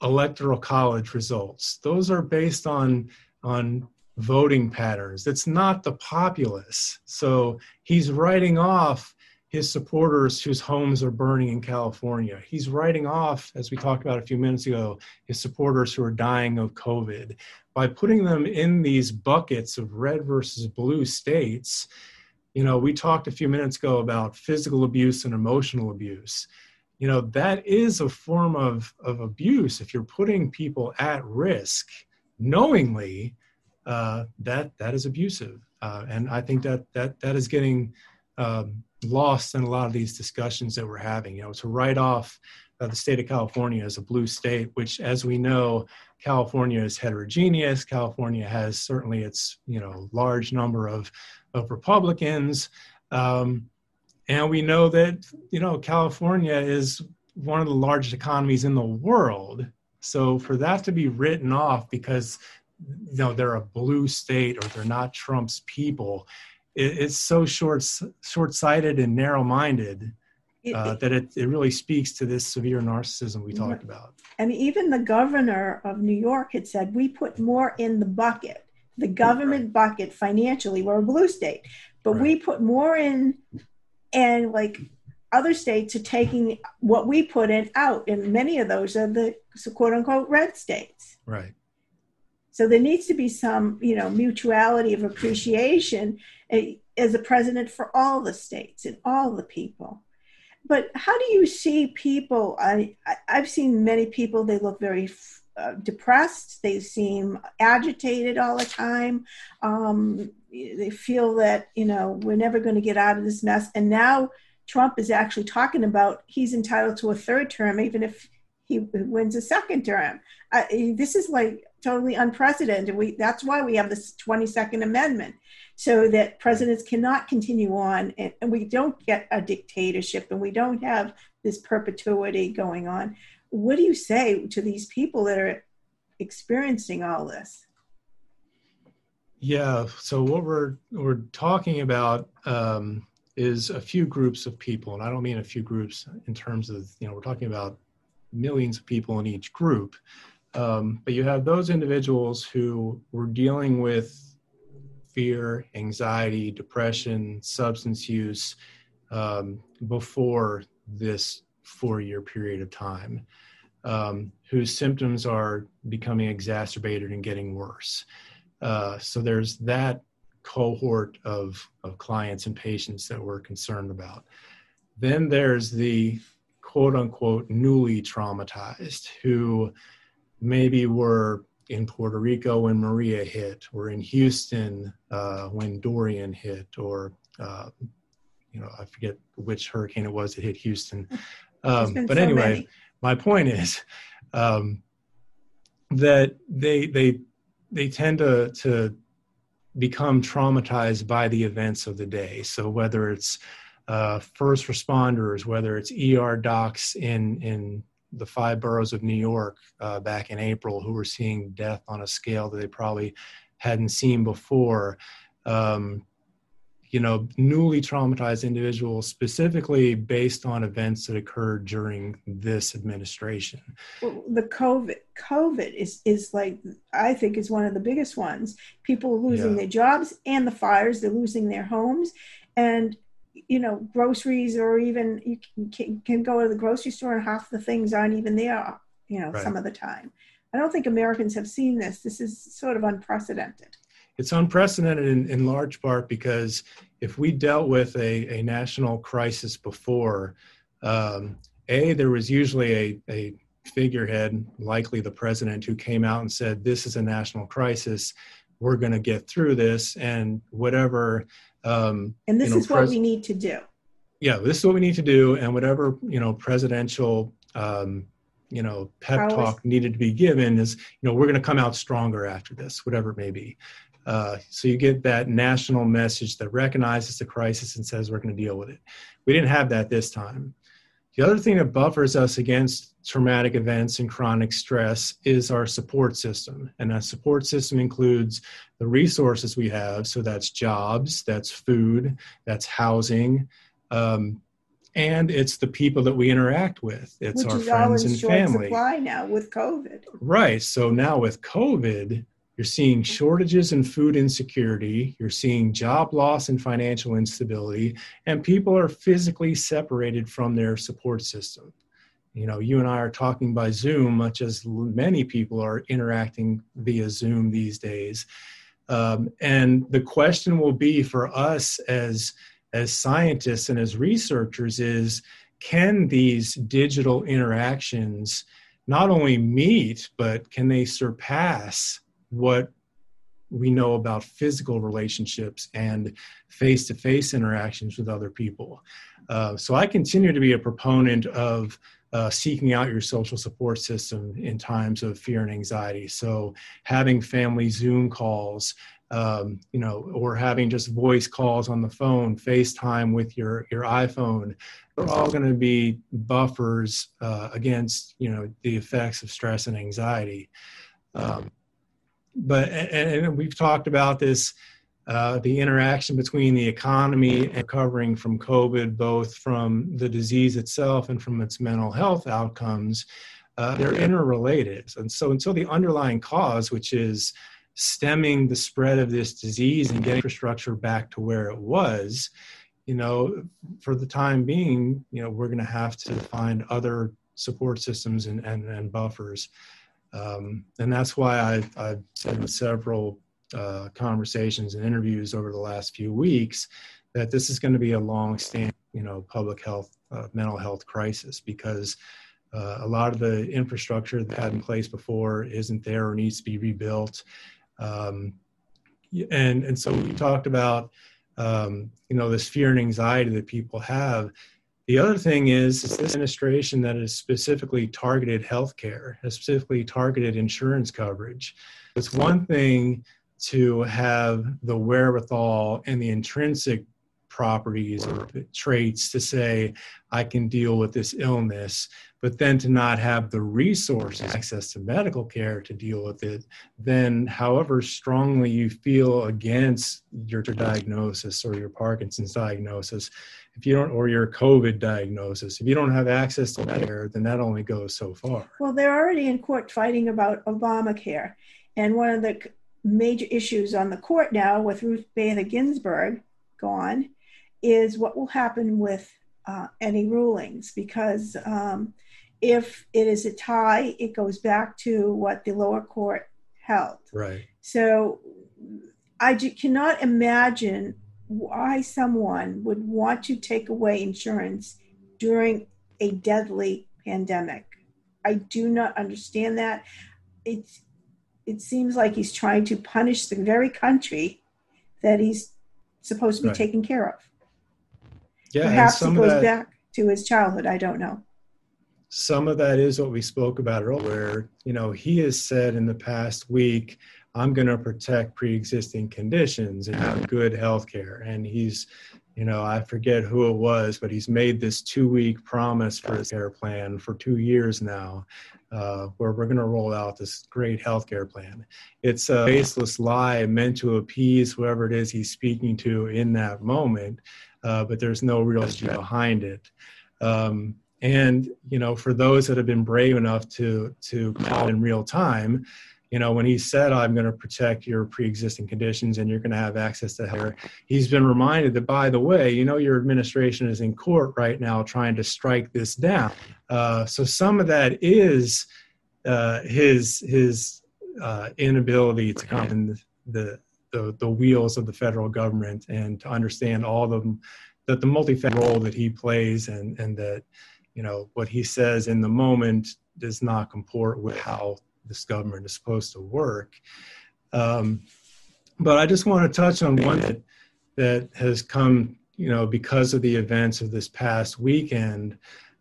electoral college results. Those are based on on voting patterns. It's not the populace. So he's writing off his supporters whose homes are burning in California. He's writing off, as we talked about a few minutes ago, his supporters who are dying of COVID. By putting them in these buckets of red versus blue states, you know, we talked a few minutes ago about physical abuse and emotional abuse. You know, that is a form of, of abuse. If you're putting people at risk knowingly, uh, that that is abusive. Uh, and I think that that that is getting um, lost in a lot of these discussions that we're having. You know, to write off uh, the state of California as a blue state, which, as we know, California is heterogeneous. California has certainly its you know large number of of Republicans, um, and we know that you know California is one of the largest economies in the world. So for that to be written off because you know they're a blue state or they're not Trump's people it, it's so short short-sighted and narrow-minded uh, that it, it really speaks to this severe narcissism we talked about. I mean, even the governor of New York had said we put more in the bucket, the government right. bucket financially. We're a blue state, but right. we put more in, and like other states are taking what we put in out, and many of those are the quote unquote red states. Right. So there needs to be some, you know, mutuality of appreciation eh, as a president for all the states and all the people. But how do you see people? I, I've seen many people, they look very uh, depressed, they seem agitated all the time. Um, they feel that, you know, we're never going to get out of this mess. And now Trump is actually talking about he's entitled to a third term, even if he wins a second term. Uh, this is like totally unprecedented. We that's why we have this 22nd Amendment, so that presidents cannot continue on, and, and we don't get a dictatorship, and we don't have this perpetuity going on. What do you say to these people that are experiencing all this? Yeah. So what we're we're talking about um, is a few groups of people, and I don't mean a few groups in terms of you know we're talking about millions of people in each group. Um, but you have those individuals who were dealing with fear, anxiety, depression, substance use um, before this four year period of time, um, whose symptoms are becoming exacerbated and getting worse. Uh, so there's that cohort of, of clients and patients that we're concerned about. Then there's the quote unquote newly traumatized who maybe were in Puerto Rico when Maria hit, or in Houston uh, when Dorian hit, or uh, you know I forget which hurricane it was that hit Houston. Um, but so anyway, many. my point is um, that they they they tend to to become traumatized by the events of the day. So whether it's uh, first responders, whether it's ER docs in in the five boroughs of New York uh, back in April, who were seeing death on a scale that they probably hadn't seen before. Um, you know, newly traumatized individuals, specifically based on events that occurred during this administration. Well, the COVID, COVID is is like I think is one of the biggest ones. People losing yeah. their jobs and the fires. They're losing their homes, and you know, groceries or even you can, can go to the grocery store and half the things aren't even there. You know, right. some of the time. I don't think Americans have seen this. This is sort of unprecedented it's unprecedented in, in large part because if we dealt with a, a national crisis before, um, A, there was usually a, a figurehead, likely the president, who came out and said, This is a national crisis. We're going to get through this, and whatever. Um, and this you know, is what pres- we need to do. Yeah, this is what we need to do, and whatever you know, presidential um, you know pep talk needed to be given is you know we're going to come out stronger after this whatever it may be uh, so you get that national message that recognizes the crisis and says we're going to deal with it. We didn't have that this time. The other thing that buffers us against traumatic events and chronic stress is our support system. And that support system includes the resources we have. So that's jobs, that's food, that's housing, um, and it's the people that we interact with. It's Which our friends and family. Supply now with COVID. Right. So now with COVID, you're seeing shortages and food insecurity. You're seeing job loss and financial instability, and people are physically separated from their support system. You know, you and I are talking by Zoom, much as many people are interacting via Zoom these days. Um, and the question will be for us as as scientists and as researchers is can these digital interactions not only meet but can they surpass what we know about physical relationships and face to face interactions with other people. Uh, so I continue to be a proponent of uh, seeking out your social support system in times of fear and anxiety. So having family Zoom calls, um, you know, or having just voice calls on the phone, FaceTime with your your iPhone, they're all going to be buffers uh, against you know the effects of stress and anxiety. Um, but and, and we've talked about this uh, the interaction between the economy and recovering from COVID, both from the disease itself and from its mental health outcomes, uh, they're interrelated. And so, until the underlying cause, which is stemming the spread of this disease and getting infrastructure back to where it was, you know, for the time being, you know, we're going to have to find other support systems and, and, and buffers. Um, and that's why I've, I've said several uh, conversations and interviews over the last few weeks that this is going to be a long-standing, you know, public health, uh, mental health crisis because uh, a lot of the infrastructure that had in place before isn't there or needs to be rebuilt. Um, and and so we talked about um, you know this fear and anxiety that people have the other thing is, is this administration that has specifically targeted healthcare, has specifically targeted insurance coverage. It's one thing to have the wherewithal and the intrinsic properties or traits to say i can deal with this illness but then to not have the resources access to medical care to deal with it then however strongly you feel against your diagnosis or your parkinson's diagnosis if you don't or your covid diagnosis if you don't have access to care then that only goes so far well they're already in court fighting about obamacare and one of the major issues on the court now with ruth bader ginsburg gone is what will happen with uh, any rulings because um, if it is a tie, it goes back to what the lower court held. Right. So I cannot imagine why someone would want to take away insurance during a deadly pandemic. I do not understand that. It's it seems like he's trying to punish the very country that he's supposed to be right. taking care of. Yeah, Perhaps it goes that, back to his childhood. I don't know. Some of that is what we spoke about earlier. You know, he has said in the past week, I'm going to protect pre-existing conditions and have good health care. And he's, you know, I forget who it was, but he's made this two-week promise for his care plan for two years now, uh, where we're going to roll out this great health care plan. It's a baseless lie meant to appease whoever it is he's speaking to in that moment uh, but there's no real history behind it. Um, and you know, for those that have been brave enough to to call in real time, you know, when he said, "I'm going to protect your pre-existing conditions and you're going to have access to health," he's been reminded that, by the way, you know, your administration is in court right now trying to strike this down. Uh, so some of that is uh, his his uh, inability to come in the the, the wheels of the federal government and to understand all the, that the multi-factor role that he plays and, and that, you know, what he says in the moment does not comport with how this government is supposed to work. Um, but I just want to touch on one that, that has come, you know, because of the events of this past weekend.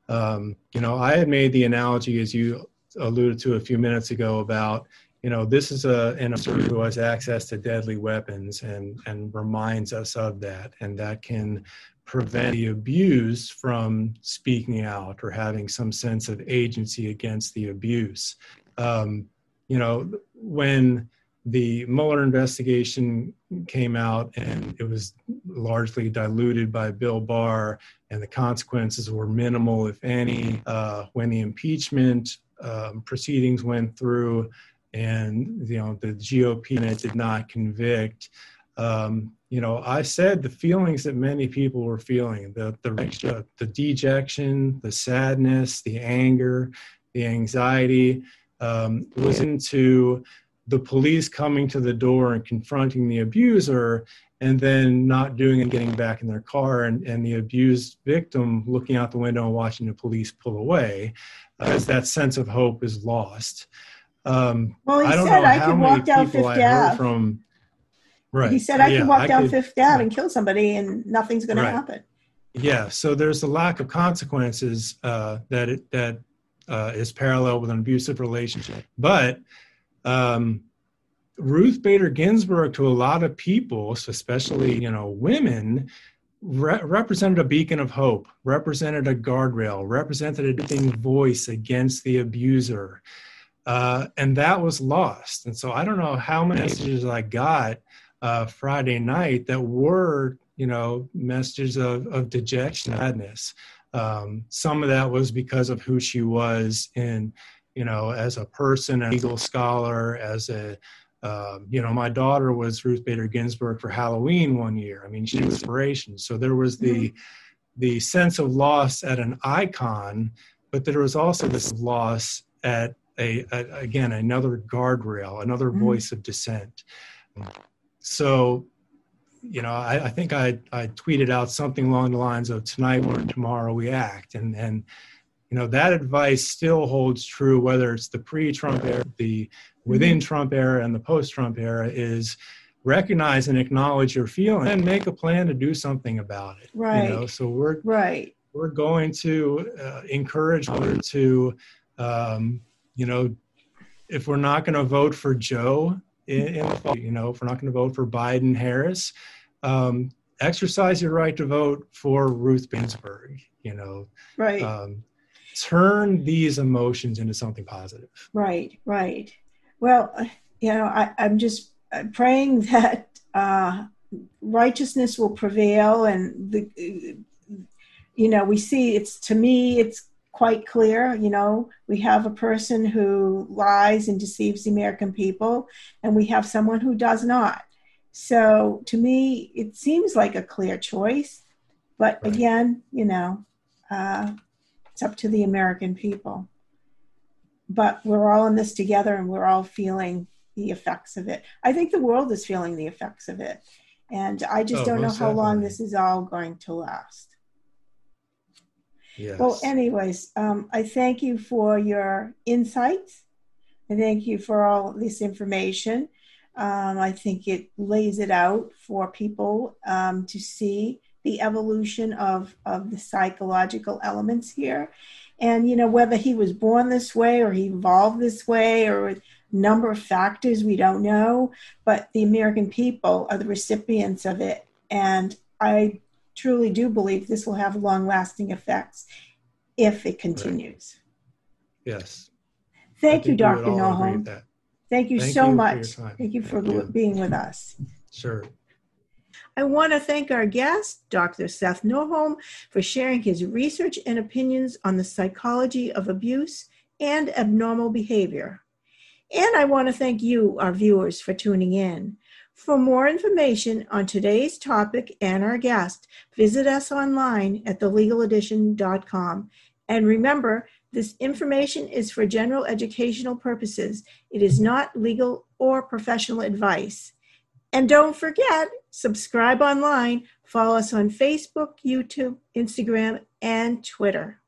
Um, you know, I had made the analogy, as you alluded to a few minutes ago, about you know, this is a, an officer who has access to deadly weapons and, and reminds us of that. And that can prevent the abuse from speaking out or having some sense of agency against the abuse. Um, you know, when the Mueller investigation came out and it was largely diluted by Bill Barr, and the consequences were minimal, if any. Uh, when the impeachment um, proceedings went through, and you know the GOP did not convict. Um, you know, I said the feelings that many people were feeling the the the dejection, the sadness, the anger, the anxiety um, was into the police coming to the door and confronting the abuser and then not doing and getting back in their car and, and the abused victim looking out the window and watching the police pull away uh, as that sense of hope is lost um, well, he I don't said know I how could walk down Fifth Ave. From, right. He said I yeah, could walk I down could, Fifth Ave and kill somebody, and nothing's going right. to happen. Yeah. So there's a lack of consequences uh, that it, that uh, is parallel with an abusive relationship, but. Um, Ruth Bader Ginsburg, to a lot of people, especially you know women, re- represented a beacon of hope, represented a guardrail, represented a voice against the abuser. Uh, and that was lost. And so I don't know how many messages I got uh, Friday night that were, you know, messages of, of dejection, sadness. Um, some of that was because of who she was in, you know, as a person, a legal scholar, as a, um, you know, my daughter was Ruth Bader Ginsburg for Halloween one year. I mean, she was inspiration. So there was the, mm-hmm. the sense of loss at an icon, but there was also this loss at a, a again another guardrail, another mm-hmm. voice of dissent. So, you know, I, I, think I I tweeted out something along the lines of "Tonight or tomorrow we act," and and you know that advice still holds true whether it's the pre-Trump era, the within mm-hmm. Trump era, and the post-Trump era is recognize and acknowledge your feeling and make a plan to do something about it right you know? So we're right. we're going to uh, encourage her to, um, you know, if we're not going to vote for Joe, in, in the, you know, if we're not going to vote for Biden Harris, um, exercise your right to vote for Ruth Ginsburg. You know, right. Um, turn these emotions into something positive. Right, right. Well, you know, I, am just praying that uh, righteousness will prevail, and the, you know, we see it's to me, it's quite clear. You know, we have a person who lies and deceives the American people, and we have someone who does not. So to me, it seems like a clear choice. But right. again, you know, uh, it's up to the American people. But we're all in this together and we're all feeling the effects of it. I think the world is feeling the effects of it. And I just oh, don't know how long this is all going to last. Yes. Well, anyways, um, I thank you for your insights. I thank you for all this information. Um, I think it lays it out for people um, to see the evolution of, of the psychological elements here. And, you know, whether he was born this way or he evolved this way or a number of factors we don't know, but the American people are the recipients of it. And I truly do believe this will have long lasting effects if it continues. Right. Yes. Thank you, Dr. Norrholm. Thank you thank so you much. Thank you for thank being with us. Sure. I want to thank our guest, Dr. Seth Norrholm, for sharing his research and opinions on the psychology of abuse and abnormal behavior. And I want to thank you, our viewers, for tuning in. For more information on today's topic and our guest, visit us online at thelegaledition.com. And remember, this information is for general educational purposes. It is not legal or professional advice. And don't forget, subscribe online, follow us on Facebook, YouTube, Instagram, and Twitter.